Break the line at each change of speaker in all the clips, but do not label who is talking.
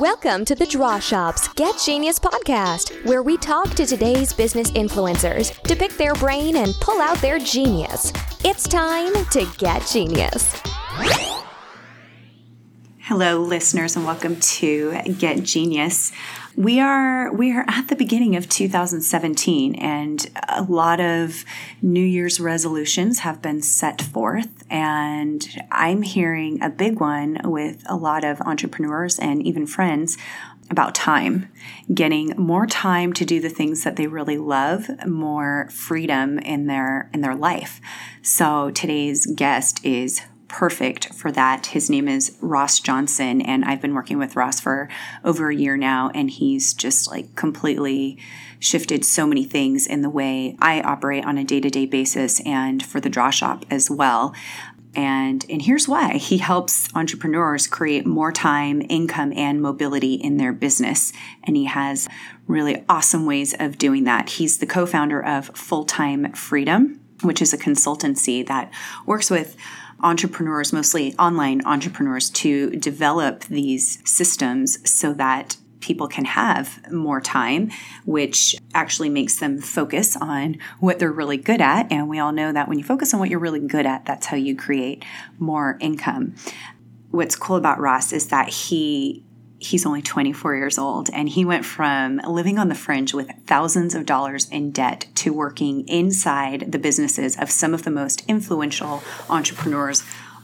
Welcome to the Draw Shop's Get Genius podcast, where we talk to today's business influencers to pick their brain and pull out their genius. It's time to get genius.
Hello, listeners, and welcome to Get Genius. We are we are at the beginning of 2017, and a lot of New Year's resolutions have been set forth. And I'm hearing a big one with a lot of entrepreneurs and even friends about time, getting more time to do the things that they really love, more freedom in their in their life. So today's guest is perfect for that. His name is Ross Johnson, and I've been working with Ross for over a year now, and he's just like completely shifted so many things in the way I operate on a day to day basis and for the draw shop as well. And, and here's why he helps entrepreneurs create more time, income, and mobility in their business. And he has really awesome ways of doing that. He's the co founder of Full Time Freedom, which is a consultancy that works with entrepreneurs, mostly online entrepreneurs, to develop these systems so that people can have more time, which actually makes them focus on what they're really good at. And we all know that when you focus on what you're really good at, that's how you create more income. What's cool about Ross is that he he's only 24 years old and he went from living on the fringe with thousands of dollars in debt to working inside the businesses of some of the most influential entrepreneurs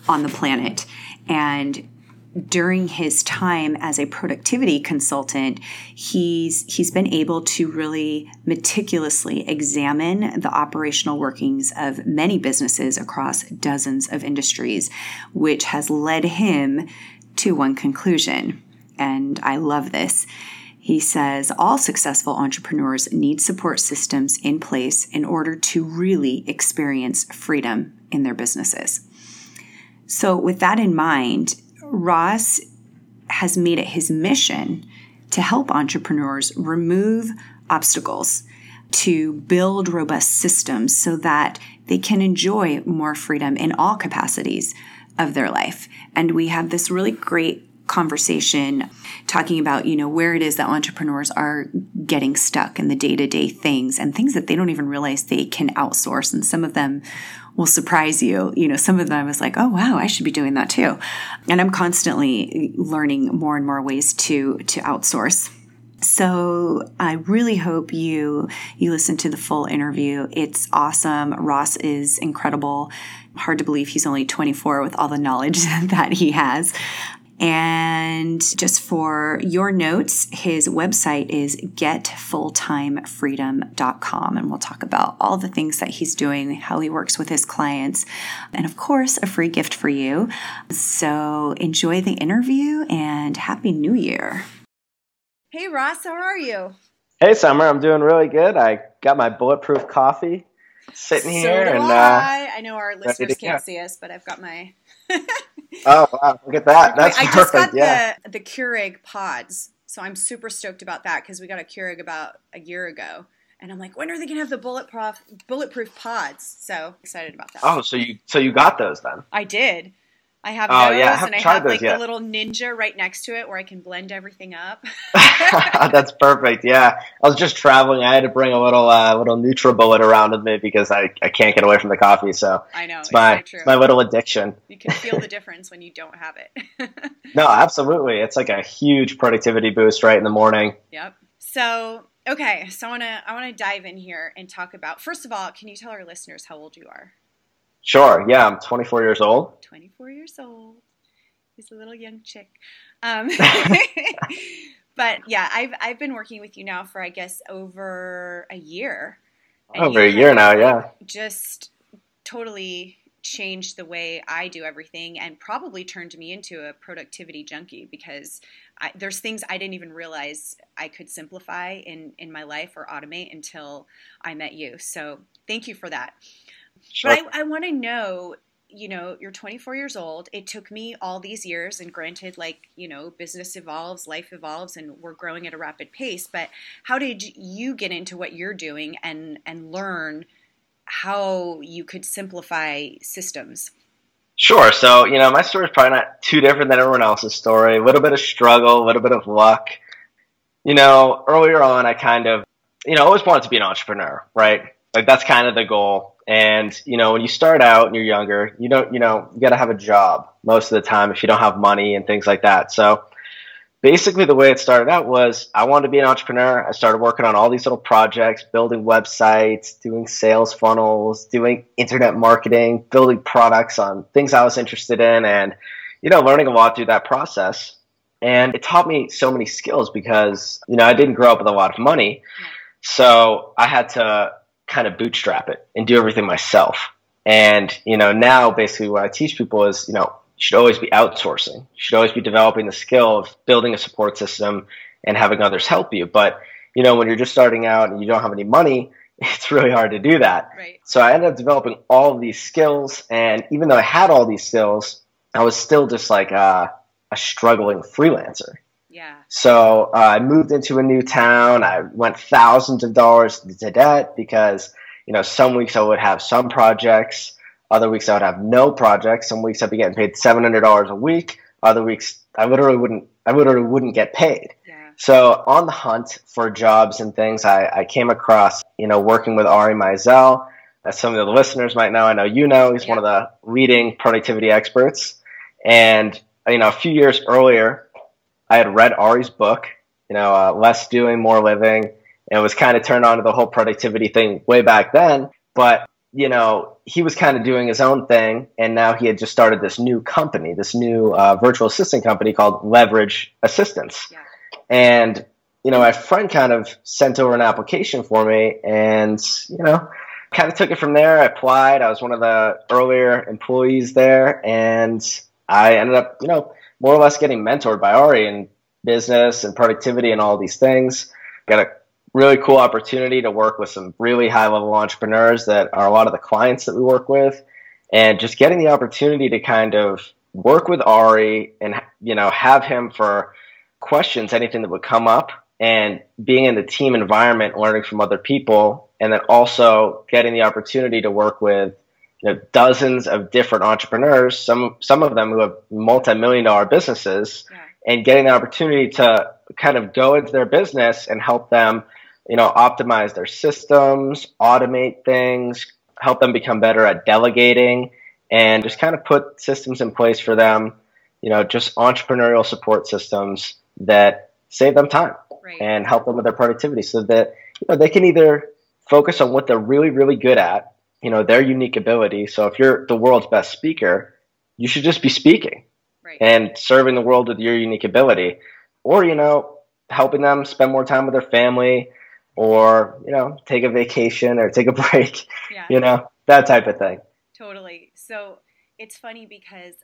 on the planet. And during his time as a productivity consultant he's he's been able to really meticulously examine the operational workings of many businesses across dozens of industries which has led him to one conclusion and I love this. He says all successful entrepreneurs need support systems in place in order to really experience freedom in their businesses. So, with that in mind, Ross has made it his mission to help entrepreneurs remove obstacles, to build robust systems so that they can enjoy more freedom in all capacities of their life. And we have this really great conversation talking about you know where it is that entrepreneurs are getting stuck in the day-to-day things and things that they don't even realize they can outsource and some of them will surprise you you know some of them is like oh wow i should be doing that too and i'm constantly learning more and more ways to to outsource so I really hope you you listen to the full interview. It's awesome. Ross is incredible. Hard to believe he's only 24 with all the knowledge that he has. And just for your notes, his website is getfulltimefreedom.com. And we'll talk about all the things that he's doing, how he works with his clients, and of course, a free gift for you. So enjoy the interview and Happy New Year. Hey, Ross, how are you?
Hey, Summer, I'm doing really good. I got my bulletproof coffee sitting
so
here.
and
uh,
I. I know our listeners can't see us, but I've got my
oh wow! Look at that. That's
I
perfect.
just got
yeah.
the the Keurig pods, so I'm super stoked about that because we got a Keurig about a year ago, and I'm like, when are they gonna have the bulletproof bulletproof pods? So excited about that.
Oh, so you so you got those then?
I did. I have
oh,
those,
yeah. I
and I have like yet. a little ninja right next to it where I can blend everything up.
That's perfect. Yeah, I was just traveling. I had to bring a little uh, little NutriBullet around with me because I, I can't get away from the coffee. So
I know
it's my it's my little addiction.
You can feel the difference when you don't have it.
no, absolutely. It's like a huge productivity boost right in the morning.
Yep. So okay, so I want to I want to dive in here and talk about first of all, can you tell our listeners how old you are?
Sure. Yeah, I'm 24 years old.
24 years old. He's a little young chick. Um, but yeah, I've I've been working with you now for I guess over a year.
Over a year now, yeah.
Just totally changed the way I do everything and probably turned me into a productivity junkie because I, there's things I didn't even realize I could simplify in in my life or automate until I met you. So thank you for that. Sure. But I, I want to know you know, you're 24 years old. It took me all these years, and granted, like, you know, business evolves, life evolves, and we're growing at a rapid pace. But how did you get into what you're doing and, and learn how you could simplify systems?
Sure. So, you know, my story is probably not too different than everyone else's story. A little bit of struggle, a little bit of luck. You know, earlier on, I kind of, you know, always wanted to be an entrepreneur, right? Like that's kind of the goal. And, you know, when you start out and you're younger, you don't, you know, you got to have a job most of the time if you don't have money and things like that. So, basically the way it started out was I wanted to be an entrepreneur. I started working on all these little projects, building websites, doing sales funnels, doing internet marketing, building products on things I was interested in and you know, learning a lot through that process. And it taught me so many skills because, you know, I didn't grow up with a lot of money. So I had to kind of bootstrap it and do everything myself. And, you know, now basically what I teach people is, you know, should always be outsourcing. You should always be developing the skill of building a support system and having others help you. But you know, when you're just starting out and you don't have any money, it's really hard to do that.
Right.
So I ended up developing all of these skills, and even though I had all these skills, I was still just like a, a struggling freelancer.
Yeah.
So uh, I moved into a new town. I went thousands of dollars to debt because you know some weeks I would have some projects other weeks I would have no projects. Some weeks I'd be getting paid seven hundred dollars a week. Other weeks I literally wouldn't. I literally wouldn't get paid.
Yeah.
So on the hunt for jobs and things, I, I came across you know working with Ari Meisel. As some of the listeners might know, I know you know he's
Yeah.
one of the leading productivity experts. And you know, a few years earlier, I had read Ari's book, you know, uh, Less Doing, More Living, and was kind of turned on to the whole productivity thing way back then. But you know, he was kind of doing his own thing, and now he had just started this new company, this new uh, virtual assistant company called Leverage Assistance.
Yeah.
And you know, my friend kind of sent over an application for me, and you know, kind of took it from there. I applied. I was one of the earlier employees there, and I ended up, you know, more or less getting mentored by Ari in business and productivity and all these things. Got a really cool opportunity to work with some really high level entrepreneurs that are a lot of the clients that we work with and just getting the opportunity to kind of work with Ari and you know have him for questions anything that would come up and being in the team environment learning from other people and then also getting the opportunity to work with you know dozens of different entrepreneurs some some of them who have multi-million dollar businesses
Yeah.
and getting the opportunity to kind of go into their business and help them you know optimize their systems automate things help them become better at delegating and just kind of put systems in place for them you know just entrepreneurial support systems that save them time
Right.
and help them with their productivity so that you know they can either focus on what they're really really good at you know their unique ability so if you're the world's best speaker you should just be speaking
right.
and serving the world with your unique ability or you know helping them spend more time with their family or you know take a vacation or take a break
yeah.
you know that type of thing
Totally. So it's funny because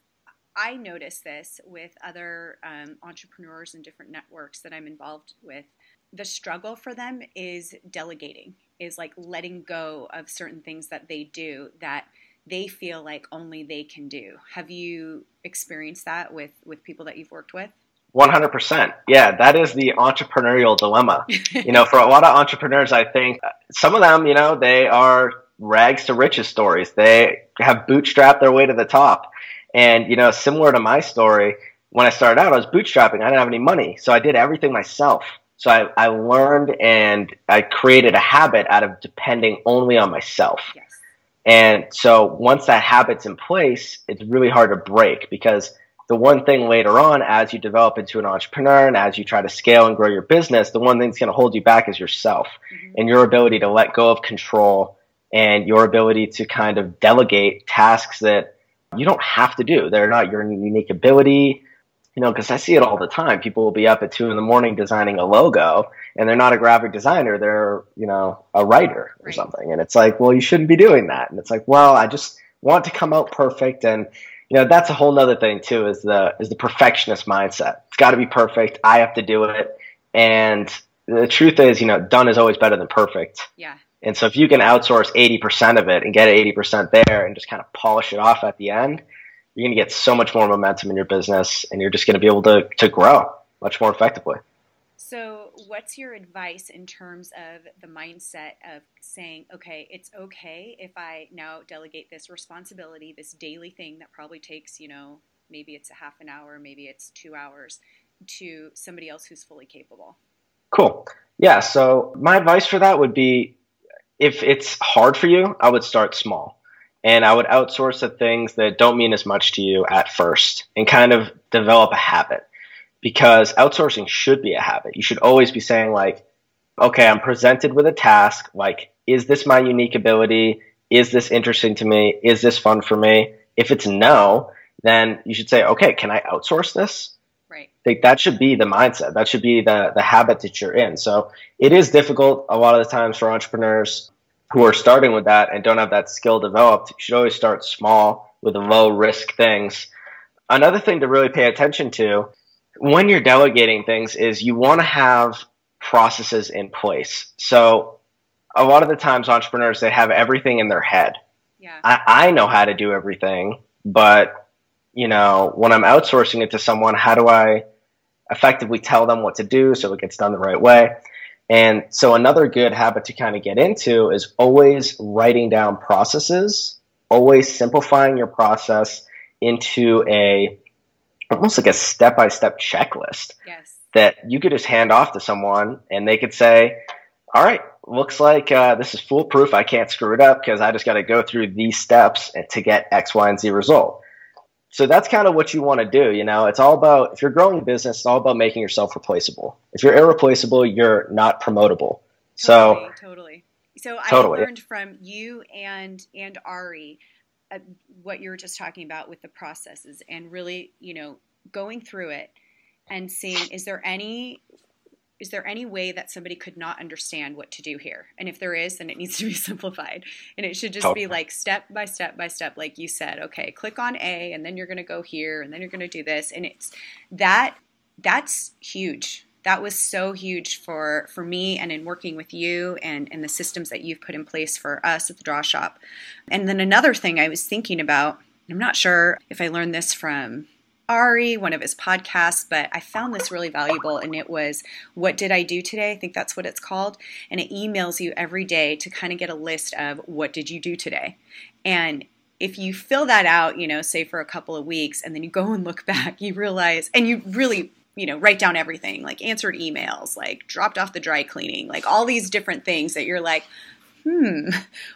I notice this with other um, entrepreneurs and different networks that I'm involved with. The struggle for them is delegating, is like letting go of certain things that they do that they feel like only they can do. Have you experienced that with with people that you've worked with?
100% yeah that is the entrepreneurial dilemma. You know for a lot of entrepreneurs i think uh, some of them you know they are rags to riches stories. They have bootstrapped their way to the top. And you know similar to my story when i started out i was bootstrapping. I didn't have any money so i did everything myself so i, I learned and i created a habit out of depending only on myself
yes.
and so once that habit's in place, it's really hard to break because the one thing later on, as you develop into an entrepreneur and as you try to scale and grow your business, the one thing that's going to hold you back is yourself
Mhm.
and your ability to let go of control and your ability to kind of delegate tasks that you don't have to do. They're not your unique ability. You know, because I see it all the time. People will be up at two in the morning designing a logo, and they're not a graphic designer. They're, you know, a writer or
Right.
something. And it's like, well, you shouldn't be doing that. And it's like, well, I just want to come out perfect. And you know, that's a whole other thing too. Is the is the perfectionist mindset. It's got to be perfect. I have to do it. And the truth is, you know, done is always better than perfect.
Yeah.
And so if you can outsource 80% of it and get 80% there and just kind of polish it off at the end, you're going to get so much more momentum in your business and you're just going to be able to, to grow much more effectively.
So, what's your advice in terms of the mindset of saying, okay, it's okay if I now delegate this responsibility, this daily thing that probably takes, you know, maybe it's a half an hour, maybe it's two hours, to somebody else who's fully capable?
Cool. Yeah. So, my advice for that would be if it's hard for you, I would start small and I would outsource the things that don't mean as much to you at first and kind of develop a habit because outsourcing should be a habit. You should always be saying, like, okay, I'm presented with a task. Like, is this my unique ability? Is this interesting to me? Is this fun for me? If it's no, then you should say, okay, can I outsource this?
Right.
Like that should be the mindset. That should be the the habit that you're in. So it is difficult a lot of the times for entrepreneurs who are starting with that and don't have that skill developed. You should always start small with low risk things. Another thing to really pay attention to when you're delegating things is you want to have processes in place. So a lot of the times entrepreneurs they have everything in their head.
Yeah.
I, I know how to do everything, but you know, when I'm outsourcing it to someone, how do I effectively tell them what to do so it gets done the right way? And so another good habit to kind of get into is always writing down processes, always simplifying your process into a almost like a step by step checklist
yes.
that you could just hand off to someone and they could say, all right, looks like uh, this is foolproof. I can't screw it up because I just got to go through these steps to get X, Y, and Z result. So that's kind of what you want to do. You know, it's all about, if you're growing a business, it's all about making yourself replaceable. If you're irreplaceable, you're not promotable.
Totally, so, totally. So
totally.
I learned from you and, and Ari uh, what you were just talking about with the processes and really, you know, going through it and seeing is there any is there any way that somebody could not understand what to do here? And if there is, then it needs to be simplified. And it should just totally. be like step by step by step, like you said. Okay, click on A, and then you're going to go here, and then you're going to do this. And it's that that's huge that was so huge for for me and in working with you and and the systems that you've put in place for us at the draw shop and then another thing i was thinking about i'm not sure if i learned this from Ari, one of his podcasts, but I found this really valuable and it was What Did I Do Today? I think that's what it's called. And it emails you every day to kind of get a list of what did you do today. And if you fill that out, you know, say for a couple of weeks, and then you go and look back, you realize, and you really you know, write down everything, like answered emails, like dropped off the dry cleaning, like all these different things that you're like, hmm,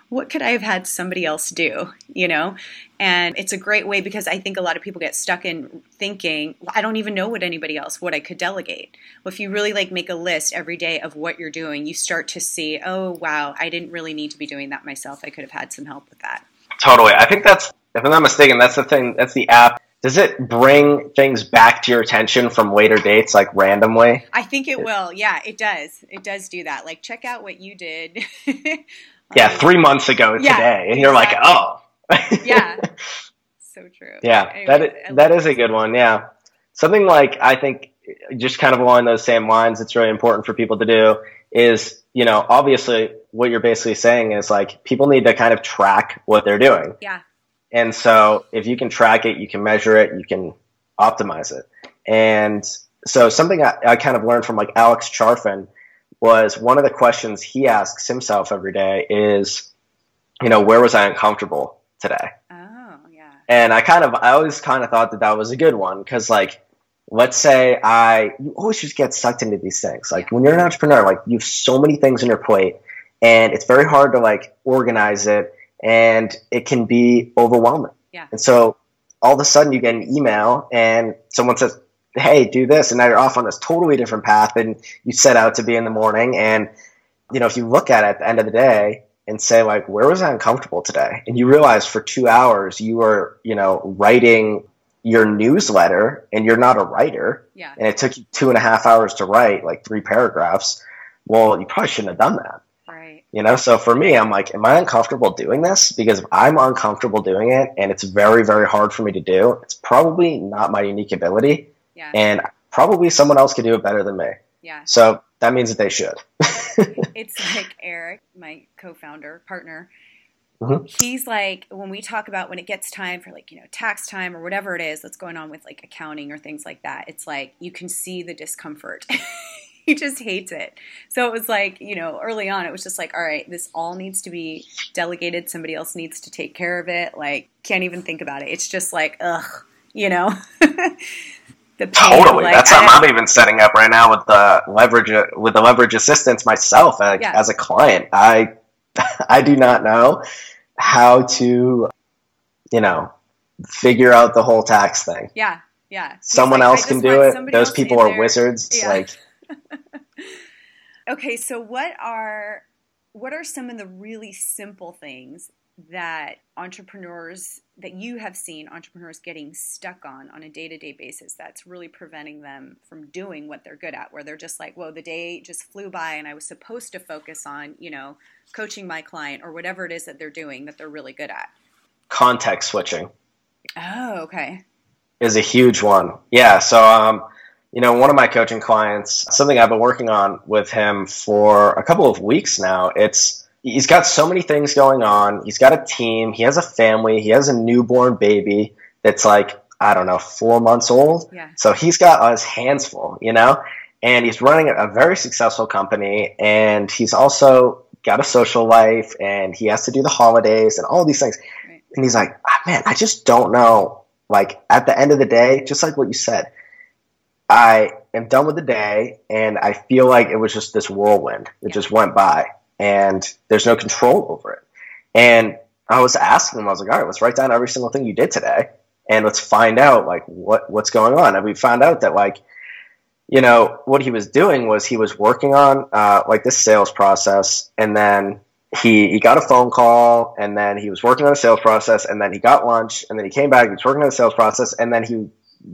what could I have had somebody else do, you know? And it's a great way because I think a lot of people get stuck in thinking, well, I don't even know what anybody else, what I could delegate. Well, if you really like make a list every day of what you're doing, you start to see, oh, wow, I didn't really need to be doing that myself. I could have had some help with that.
Totally. I think that's, if I'm not mistaken, that's the thing, that's the app does it bring things back to your attention from later dates, like randomly?
I think it will. Yeah, it does. It does do that. Like, check out what you did.
yeah, three months ago yeah, today, and you're like, oh.
yeah. So true.
Yeah, anyway, that is, that is a good one. Yeah, something like I think just kind of along those same lines. It's really important for people to do is you know obviously what you're basically saying is like people need to kind of track what they're doing.
Yeah
and so if you can track it, you can measure it, you can optimize it. And so something I, I kind of learned from like Alex Charfen was one of the questions he asks himself every day is, you know, where was I uncomfortable today?
Oh, yeah.
And I kind of, I always kind of thought that that was a good one because like, let's say I, you always just get sucked into these things. Like when you're an entrepreneur, like you have so many things on your plate and it's very hard to like organize it and it can be overwhelming.
Yeah.
And so all of a sudden you get an email and someone says, Hey, do this. And now you're off on this totally different path than you set out to be in the morning. And, you know, if you look at it at the end of the day and say like, where was I uncomfortable today? And you realize for two hours you were, you know, writing your newsletter and you're not a writer.
Yeah.
And it took you two and a half hours to write like three paragraphs. Well, you probably shouldn't have done that. You know, so for me, I'm like, am I uncomfortable doing this? Because if I'm uncomfortable doing it and it's very, very hard for me to do, it's probably not my unique ability.
Yeah.
And probably someone else could do it better than me.
Yeah.
So that means that they should.
it's like Eric, my co founder, partner.
Mm-hmm.
He's like, when we talk about when it gets time for like, you know, tax time or whatever it is that's going on with like accounting or things like that, it's like you can see the discomfort he just hates it. So it was like, you know, early on, it was just like, all right, this all needs to be delegated. Somebody else needs to take care of it. Like, can't even think about it. It's just like, ugh, you know.
the totally. Like, That's something I'm even setting up right now with the leverage with the leverage assistance myself like, yeah. as a client. I I do not know how to, you know, figure out the whole tax thing.
Yeah, yeah.
Someone like, else can do it. Those people are there. wizards. Yeah. Like
okay, so what are what are some of the really simple things that entrepreneurs that you have seen entrepreneurs getting stuck on on a day-to-day basis that's really preventing them from doing what they're good at? Where they're just like whoa the day just flew by and i was supposed to focus on you know coaching my client or whatever it is that they're doing that they're really good at.
Context switching.
Oh okay.
Is a huge one. Yeah so um you know, one of my coaching clients, something I've been working on with him for a couple of weeks now. It's he's got so many things going on. He's got a team. He has a family. He has a newborn baby that's like I don't know, four months old.
Yeah.
So he's got his hands full, you know, and he's running a very successful company, and he's also got a social life, and he has to do the holidays and all these things. Right. And he's like, oh, man, I just don't know. Like at the end of the day, just like what you said I am done with the day and I feel like it was just this whirlwind that yeah. just went by and there's no control over it. And I was asking him, I was like, all right, let's write down every single thing you did today and let's find out like what, what's going on. And we found out that like, you know, what he was doing was he was working on uh, like this sales process and then he, he got a phone call and then he was working on a sales process and then he got lunch and then he came back, he was working on the sales process and then he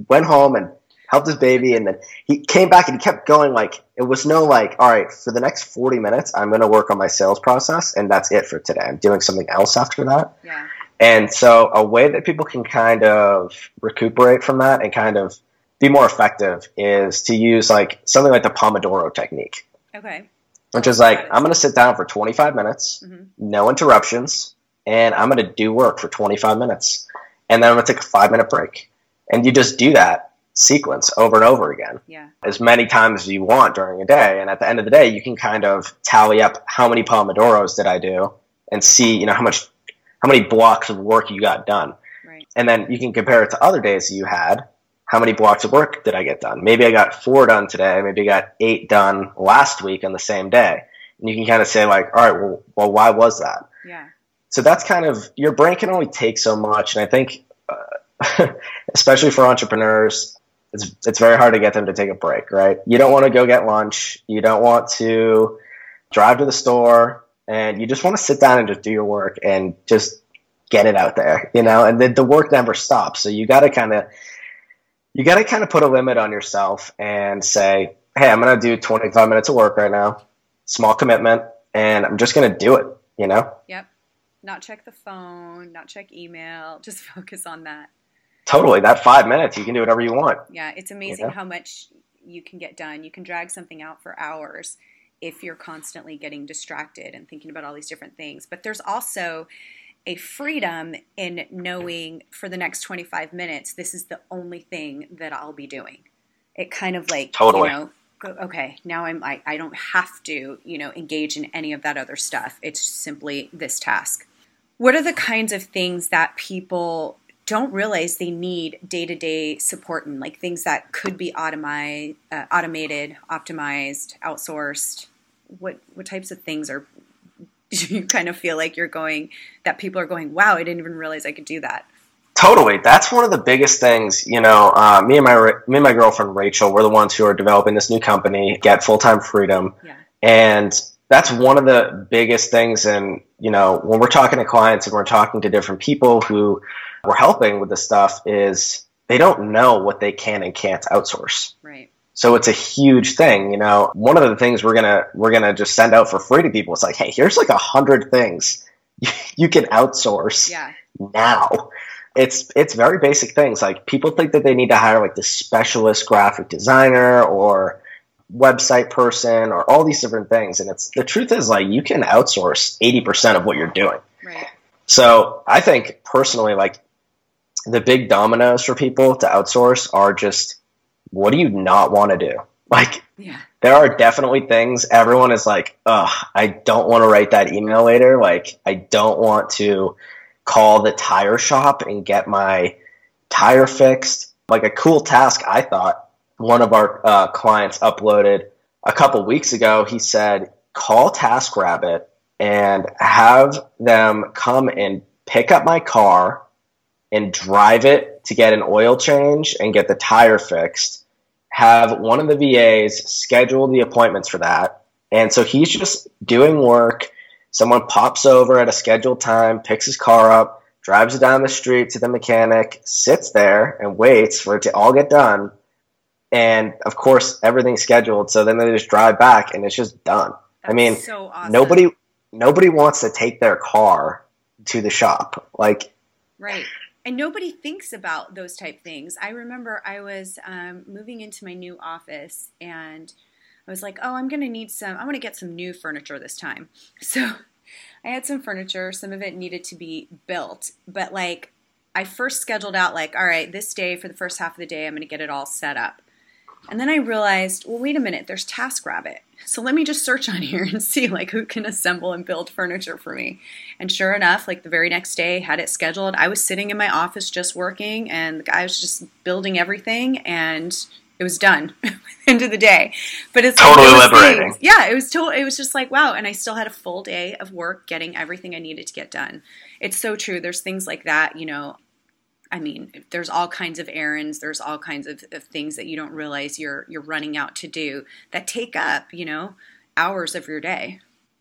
went home and helped his baby, and then he came back and he kept going. Like it was no like, all right, for the next forty minutes, I'm going to work on my sales process, and that's it for today. I'm doing something else after that.
Yeah.
And so, a way that people can kind of recuperate from that and kind of be more effective is to use like something like the Pomodoro technique.
Okay.
Which is like, I'm going to sit down for 25 minutes, mm-hmm. no interruptions, and I'm going to do work for 25 minutes. And then I'm going to take a five minute break. And you just do that sequence over and over again.
Yeah.
As many times as you want during a day. And at the end of the day, you can kind of tally up how many Pomodoros did I do and see, you know, how much, how many blocks of work you got done.
Right.
And then you can compare it to other days you had. How many blocks of work did I get done? Maybe I got four done today. Maybe I got eight done last week on the same day. And you can kind of say like, all right, well, well why was that?
Yeah.
So that's kind of, your brain can only take so much. And I think, uh, especially for entrepreneurs, it's it's very hard to get them to take a break, right? You don't want to go get lunch. You don't want to drive to the store, and you just want to sit down and just do your work and just get it out there, you know. And the, the work never stops, so you got to kind of you got to kind of put a limit on yourself and say, "Hey, I'm going to do 25 minutes of work right now, small commitment, and I'm just going to do it," you know.
Yep. Not check the phone, not check email, just focus on that.
Totally. That five minutes, you can do whatever you want.
Yeah, it's amazing you know? how much you can get done. You can drag something out for hours if you're constantly getting distracted and thinking about all these different things. But there's also a freedom in knowing for the next 25 minutes, this is the only thing that I'll be doing. It kind of like,
totally.
you know, okay, now I'm, I, I don't have to, you know, engage in any of that other stuff. It's simply this task. What are the kinds of things that people don't realize they need day-to-day support and like things that could be automi- uh, automated optimized outsourced. What what types of things are do you kind of feel like you're going that people are going wow i didn't even realize i could do that.
Totally. That's one of the biggest things you know uh, me and my me and my girlfriend rachel we're the ones who are developing this new company get full-time freedom.
Yeah.
and that's one of the biggest things and you know when we're talking to clients and we're talking to different people who we're helping with this stuff is they don't know what they can and can't outsource.
Right.
So it's a huge thing, you know. One of the things we're gonna we're gonna just send out for free to people. It's like, hey, here's like a hundred things you can outsource
yeah.
now. It's it's very basic things. Like people think that they need to hire like the specialist graphic designer or website person or all these different things. And it's the truth is like you can outsource eighty percent of what you're doing.
Right.
So I think personally, like the big dominoes for people to outsource are just what do you not want to do? Like,
Yeah.
there are definitely things everyone is like, ugh, I don't want to write that email later. Like, I don't want to call the tire shop and get my tire fixed. Like, a cool task I thought one of our uh, clients uploaded a couple weeks ago. He said, call TaskRabbit and have them come and pick up my car and drive it to get an oil change and get the tire fixed. Have one of the VAs schedule the appointments for that. And so he's just doing work. Someone pops over at a scheduled time, picks his car up, drives it down the street to the mechanic, sits there and waits for it to all get done. And of course, everything's scheduled. So then they just drive back and it's just done. I mean,
so awesome.
nobody nobody wants to take their car to the shop. Like
Right. And nobody thinks about those type things. I remember I was um, moving into my new office and I was like, oh, I'm going to need some, I'm going to get some new furniture this time. So I had some furniture. Some of it needed to be built. But like, I first scheduled out, like, all right, this day for the first half of the day, I'm going to get it all set up. And then I realized, well, wait a minute, there's TaskRabbit. So let me just search on here and see like who can assemble and build furniture for me. And sure enough, like the very next day, had it scheduled. I was sitting in my office just working, and the guy was just building everything, and it was done end of the day. But it's
Totally liberating.
things- Yeah, it was to- It was just like wow, and I still had a full day of work getting everything I needed to get done. It's so true. There's things like that, you know. I mean, there's all kinds of errands. There's all kinds of, of things that you don't realize you're you're running out to do that take up, you know, hours of your day.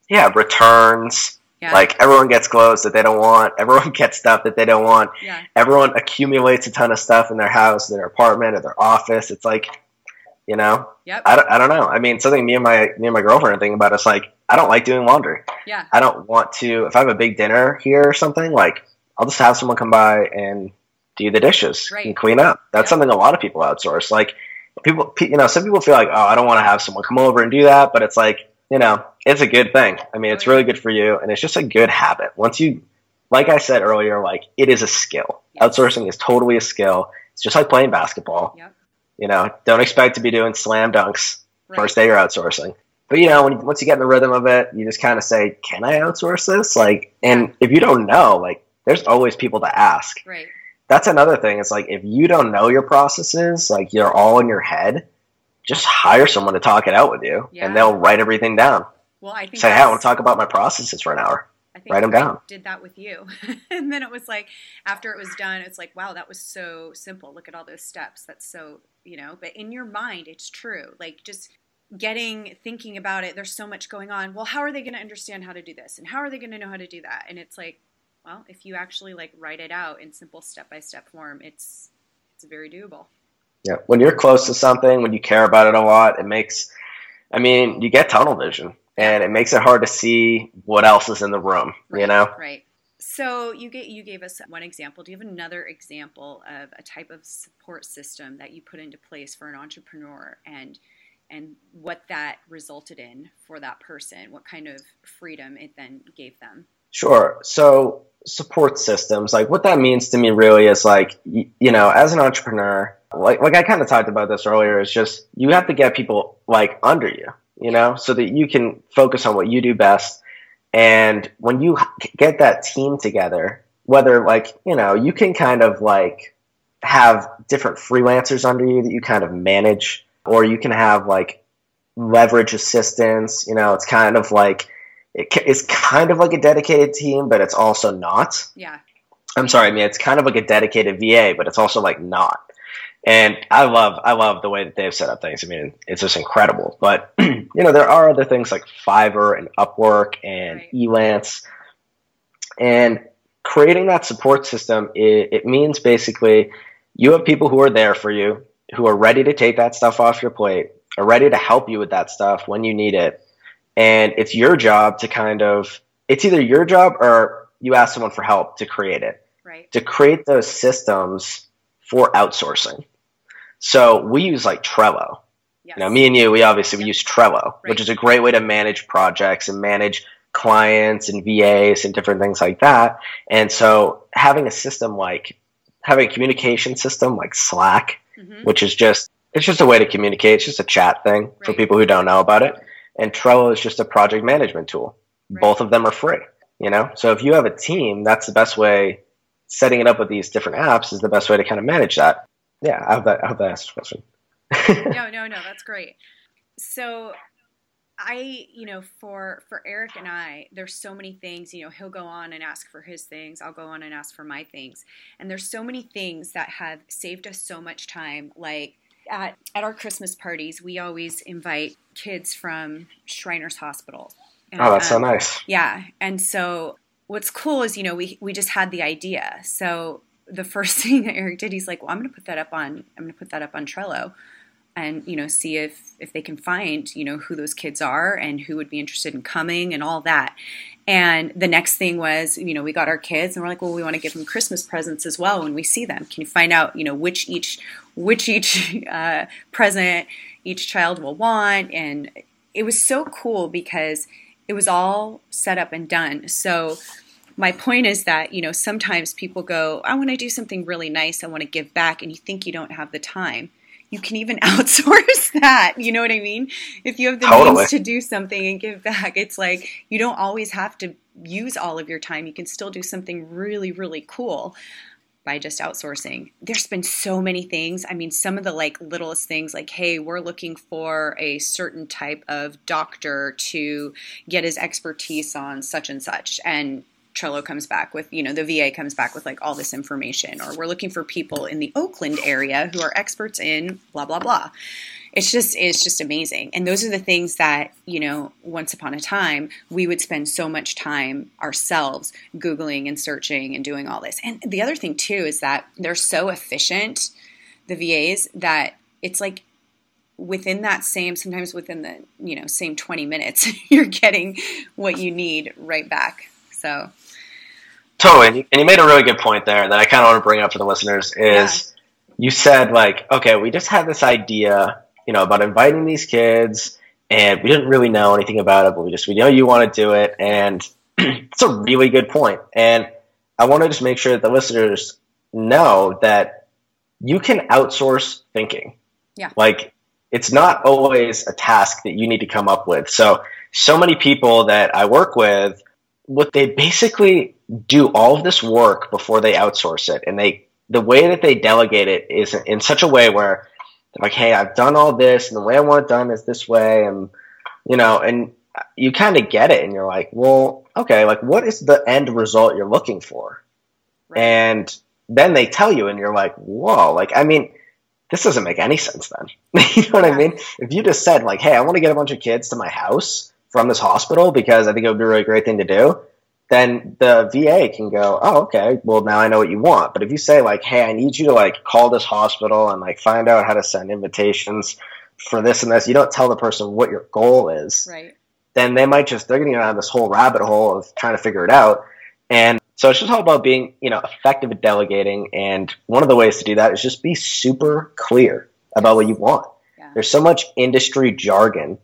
yeah, returns.
Yeah.
Like everyone gets clothes that they don't want. Everyone gets stuff that they don't want.
yeah.
Everyone accumulates a ton of stuff in their house, their apartment, or their office. It's like, you know,
Yep.
I don't, I don't know. I mean, something me and my me and my girlfriend are thinking about is like, I don't like doing laundry.
Yeah.
I don't want to. If I have a big dinner here or something, like I'll just have someone come by and do the dishes
Right.
and clean up. That's
Yep.
something a lot of people outsource. Like people, you know, some people feel like, oh, I don't want to have someone come over and do that, but it's like, you know, it's a good thing. I mean, it's really good for you, and it's just a good habit. Once you, like I said earlier, like it is a skill.
Yes.
Outsourcing is totally a skill. It's just like playing basketball.
Yep.
You know, don't expect to be doing slam dunks
Right.
first day you're outsourcing. But you know, when once you get in the rhythm of it, you just kind of say, "Can I outsource this?" Like, and if you don't know, like, there's always people to ask.
Right.
That's another thing. It's like if you don't know your processes, like you're all in your head, just hire someone to talk it out with you,
Yeah.
and they'll write everything down.
Well, I think
Say, "Hey, I want to talk about my processes for an hour."
I think
Write 'em
I
down.
Did that with you, and then it was like after it was done, it's like wow, that was so simple. Look at all those steps. That's so you know. But in your mind, it's true. Like just getting thinking about it. There's so much going on. Well, how are they going to understand how to do this, and how are they going to know how to do that? And it's like, well, if you actually like write it out in simple step by step form, it's it's very doable.
Yeah, when you're close to something, when you care about it a lot, it makes. I mean, you get tunnel vision, and it makes it hard to see what else is in the room. You know.
Right. So you get you gave us one example. Do you have another example of a type of support system that you put into place for an entrepreneur and and what that resulted in for that person? What kind of freedom it then gave them?
Sure. So support systems, like what that means to me really is like, you, know, as an entrepreneur, like, like I kind of talked about this earlier, is just you have to get people like under you, you know, so that you can focus on what you do best. And when you get that team together, whether like, you know, you can kind of like have different freelancers under you that you kind of manage, or you can have like leverage assistance, you know, it's kind of like, it, it's kind of like a dedicated team, but it's also not.
Yeah.
I'm sorry, I mean it's kind of like a dedicated VA, but it's also like not. And I love I love the way that they've set up things. I mean, it's just incredible. But you know, there are other things like Fiverr and Upwork and
Right.
Elance. And creating that support system, it, it means basically you have people who are there for you, who are ready to take that stuff off your plate, are ready to help you with that stuff when you need it. And it's your job to kind of, it's either your job or you ask someone for help to create it
Right.
to create those systems for outsourcing. So we use like Trello.
Yes.
You know, me and you, we obviously we
Yep.
use Trello, which is a great way to manage projects and manage clients and VAs and different things like that. And so having a system like having a communication system like Slack,
Mhm.
which is just it's just a way to communicate. It's just a chat thing right. for people who don't know about it. And Trello is just a project management tool. Right. Both of them are free, you know? So if you have a team, that's the best way. Setting it up with these different apps is the best way to kind of manage that. Yeah, I hope that, I hope that answers the question.
no, no, no, that's great. So I, you know, for for Eric and I, there's so many things, you know, he'll go on and ask for his things, I'll go on and ask for my things. And there's so many things that have saved us so much time like at, at our Christmas parties, we always invite kids from Shriners Hospital.
And, oh, that's um, so nice.
Yeah. And so what's cool is, you know, we, we just had the idea. So the first thing that Eric did, he's like, well, I'm going to put that up on, I'm going to put that up on Trello and, you know, see if, if they can find, you know, who those kids are and who would be interested in coming and all that. And the next thing was, you know, we got our kids and we're like, well, we want to give them Christmas presents as well when we see them. Can you find out, you know, which each which each uh, present each child will want. And it was so cool because it was all set up and done. So my point is that you know sometimes people go i want to do something really nice. I want to give back. And you think you don't have the time. You can even outsource that. You know what i mean? If you have the totally. means to do something and give back it's like you don't always have to use all of your time. You can still do something really really cool by just outsourcing. There's been so many things. I mean, some of the like littlest things like, hey, we're looking for a certain type of doctor to get his expertise on such and such. And Trello comes back with, you know, the VA comes back with like all this information, or we're looking for people in the Oakland area who are experts in blah, blah, blah it's just it's just amazing. And those are the things that you know once upon a time we would spend so much time ourselves googling and searching and doing all this. And the other thing too is that they're so efficient the vas that it's like within that same sometimes within the you know same 20 minutes you're getting what you need right back. So.
Totally. And you made a really good point there that i kind of want to bring up for the listeners is yeah. you said like okay we just had this idea you know, about inviting these kids, and we didn't really know anything about it, but we just we know you want to do it, and it's a really good point. And I want to just make sure that the listeners know that you can outsource thinking.
Yeah.
Like it's not always a task that you need to come up with. So so many people that I work with, what they basically do all of this work before they outsource it, and they the way that they delegate it is in such a way where like, hey, I've done all this, and the way I want it done is this way, and you know, and you kind of get it, and you're like, well, okay, like, what is the end result you're looking for? Right. And then they tell you, and you're like, whoa, like, I mean, this doesn't make any sense then. you know what yeah. I mean? If you just said, like, hey, I want to get a bunch of kids to my house from this hospital because I think it would be a really great thing to do, then the VA can go, oh, okay, well, now I know what you want. But if you say, like, hey, I need you to, like, call this hospital and, like, find out how to send invitations for this and this, you don't tell the person what your goal is.
Right.
Then they might just, they're going to go down this whole rabbit hole of trying to figure it out. And so it's just all about being, you know, effective at delegating. And one of the ways to do that is just be super clear about what you want. Yeah. There's so much industry jargon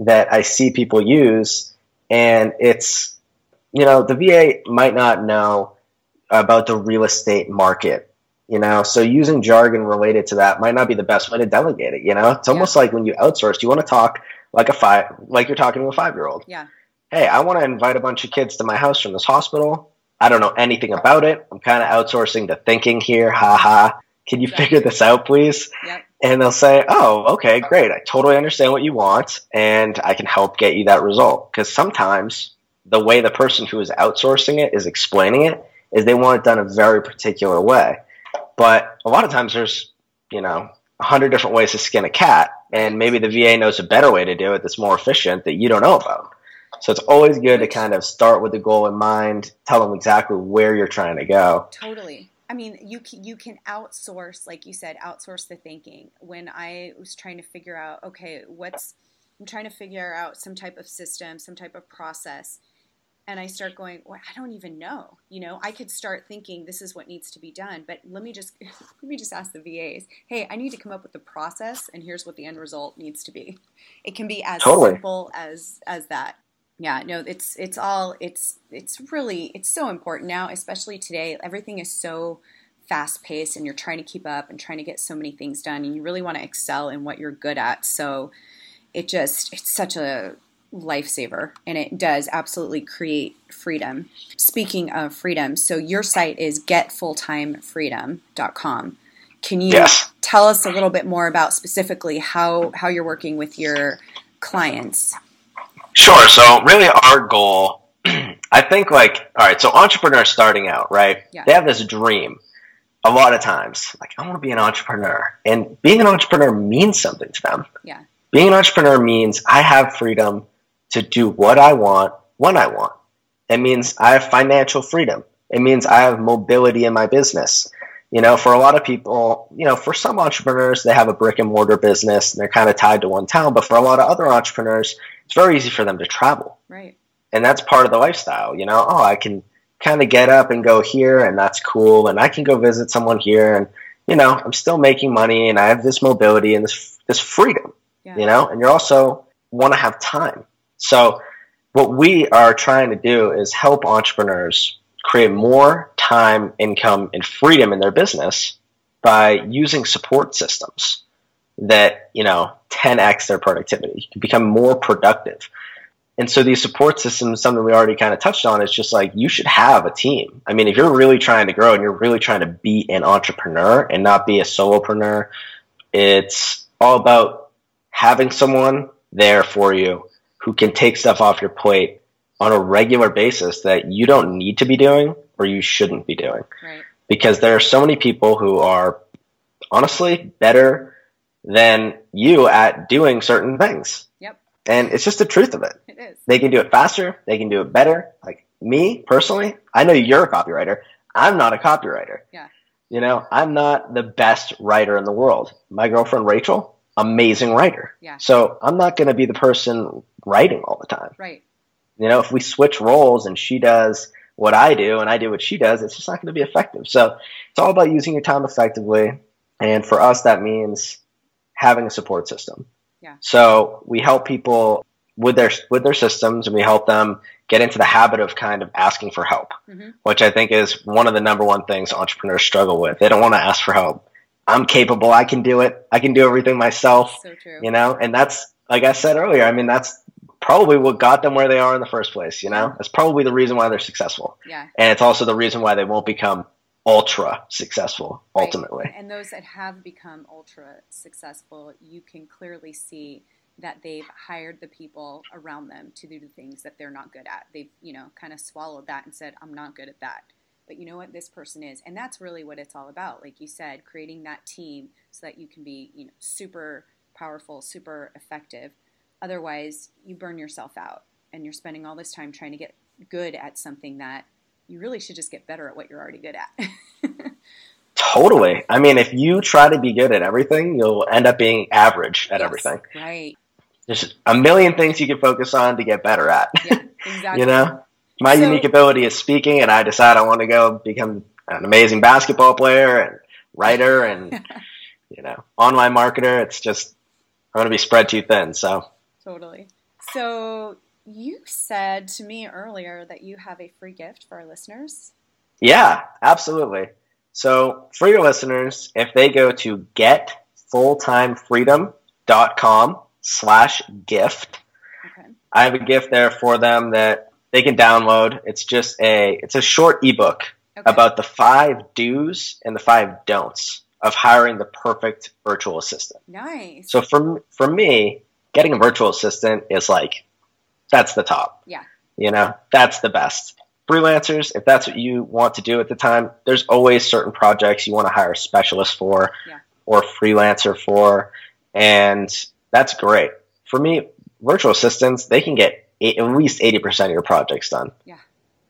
that I see people use, and it's, you know, the VA might not know about the real estate market, you know, so using jargon related to that might not be the best way to delegate it, you know? It's almost yeah. like when you outsource, you want to talk like a five, like you're talking to a five year old.
Yeah.
Hey, I want to invite a bunch of kids to my house from this hospital. I don't know anything about it. I'm kind of outsourcing the thinking here. Ha ha. Can you figure this out, please?
Yep.
And they'll say, Oh, okay, great. I totally understand what you want, and I can help get you that result. Because sometimes the way the person who is outsourcing it is explaining it is they want it done a very particular way. But a lot of times there's, you know, a hundred different ways to skin a cat, and maybe the VA knows a better way to do it that's more efficient that you don't know about. So it's always good to kind of start with the goal in mind, tell them exactly where you're trying to go.
Totally. I mean, you can, you can outsource, like you said, outsource the thinking. When I was trying to figure out, okay, what's I'm trying to figure out some type of system, some type of process and I start going, well, I don't even know. You know, I could start thinking this is what needs to be done, but let me just let me just ask the VAs, hey, I need to come up with the process, and here's what the end result needs to be. It can be as totally. simple as as that. Yeah, no, it's it's all it's it's really it's so important now, especially today. Everything is so fast paced and you're trying to keep up and trying to get so many things done and you really want to excel in what you're good at. So it just it's such a lifesaver and it does absolutely create freedom. Speaking of freedom, so your site is getfulltimefreedom.com. Can you yes. tell us a little bit more about specifically how how you're working with your clients?
Sure. So really our goal I think like all right, so entrepreneurs starting out, right? Yeah. They have this dream a lot of times like I want to be an entrepreneur and being an entrepreneur means something to them.
Yeah.
Being an entrepreneur means I have freedom to do what I want when I want. It means I have financial freedom. It means I have mobility in my business. You know, for a lot of people, you know, for some entrepreneurs, they have a brick and mortar business and they're kind of tied to one town. But for a lot of other entrepreneurs, it's very easy for them to travel.
Right.
And that's part of the lifestyle. You know, oh, I can kind of get up and go here and that's cool. And I can go visit someone here and, you know, I'm still making money and I have this mobility and this, this freedom, yeah. you know, and you're also want to have time. So what we are trying to do is help entrepreneurs create more time, income, and freedom in their business by using support systems that, you know, 10x their productivity, to become more productive. And so these support systems, something we already kind of touched on, is just like you should have a team. I mean, if you're really trying to grow and you're really trying to be an entrepreneur and not be a solopreneur, it's all about having someone there for you who can take stuff off your plate on a regular basis that you don't need to be doing or you shouldn't be doing.
Right.
Because there are so many people who are honestly better than you at doing certain things.
Yep.
And it's just the truth of it.
It is.
They can do it faster, they can do it better. Like me personally, I know you're a copywriter. I'm not a copywriter.
Yeah.
You know, I'm not the best writer in the world. My girlfriend Rachel, amazing writer.
Yeah.
So I'm not going to be the person writing all the time.
Right.
You know, if we switch roles and she does what I do and I do what she does, it's just not going to be effective. So it's all about using your time effectively. And for us, that means having a support system.
Yeah.
So we help people with their with their systems and we help them get into the habit of kind of asking for help, mm-hmm. which I think is one of the number one things entrepreneurs struggle with. They don't want to ask for help. I'm capable. I can do it. I can do everything myself.
So true.
You know, and that's like I said earlier. I mean, that's probably what got them where they are in the first place. You know, that's probably the reason why they're successful.
Yeah.
And it's also the reason why they won't become ultra successful ultimately.
Right. And those that have become ultra successful, you can clearly see that they've hired the people around them to do the things that they're not good at. They've, you know, kind of swallowed that and said, I'm not good at that but you know what? This person is. And that's really what it's all about. Like you said creating that team so that you can be you know super powerful super effective. Otherwise you burn yourself out and you're spending all this time trying to get good at something that you really should just get better at what you're already good at.
Totally. I mean if you try to be good at everything you'll end up being average at
yes,
everything.
Right.
There's a million things you can focus on to get better at.
Yeah exactly
you know my so, unique ability is speaking, and I decide I want to go become an amazing basketball player and writer and you know online marketer. It's just I'm going to be spread too thin. So
totally. So you said to me earlier that you have a free gift for our listeners.
Yeah, absolutely. So for your listeners, if they go to getfulltimefreedom.com slash gift, okay. I have a gift there for them that they can download. It's just a it's a short ebook okay. about the five do's and the five don'ts of hiring the perfect virtual assistant.
Nice.
So for for me, getting a virtual assistant is like that's the top.
Yeah.
You know, that's the best. Freelancers, if that's what you want to do at the time, there's always certain projects you want to hire a specialist for
yeah.
or freelancer for, and that's great. For me, virtual assistants, they can get at least 80% of your projects done.
Yeah.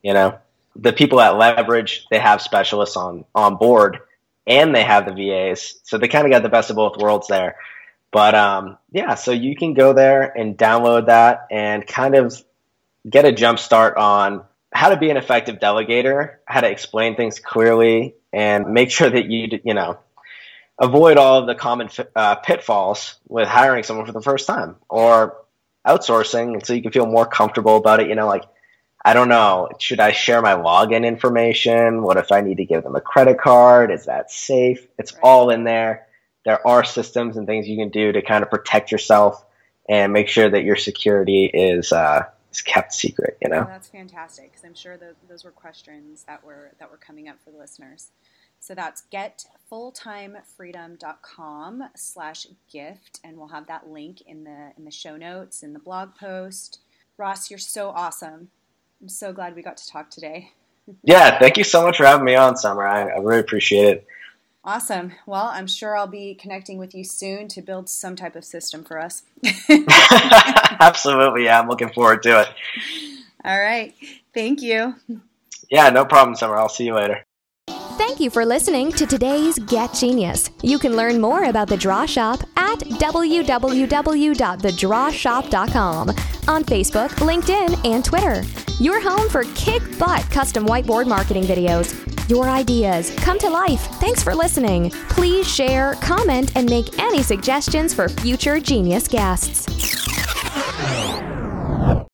You know, the people at Leverage, they have specialists on, on board and they have the VAs. So they kind of got the best of both worlds there. But um, yeah, so you can go there and download that and kind of get a jump start on how to be an effective delegator, how to explain things clearly, and make sure that you you know avoid all of the common uh, pitfalls with hiring someone for the first time or outsourcing and so you can feel more comfortable about it. You know, like I don't know. Should I share my login information? What if I need to give them a credit card? Is that safe? It's right. all in there. There are systems and things you can do to kind of protect yourself and make sure that your security is uh, is kept secret. You know,
that's fantastic because I'm sure the, those were questions that were that were coming up for the listeners. So that's getfulltimefreedom.com slash gift, and we'll have that link in the in the show notes in the blog post. Ross, you're so awesome. I'm so glad we got to talk today.
yeah, thank you so much for having me on, Summer. I, I really appreciate it.
Awesome. Well, I'm sure I'll be connecting with you soon to build some type of system for us.
Absolutely. Yeah, I'm looking forward to it.
All right. Thank you.
Yeah, no problem, Summer. I'll see you later.
You for listening to today's Get Genius. You can learn more about the Draw Shop at www.thedrawshop.com on Facebook, LinkedIn, and Twitter. Your home for kick butt custom whiteboard marketing videos. Your ideas come to life. Thanks for listening. Please share, comment, and make any suggestions for future genius guests.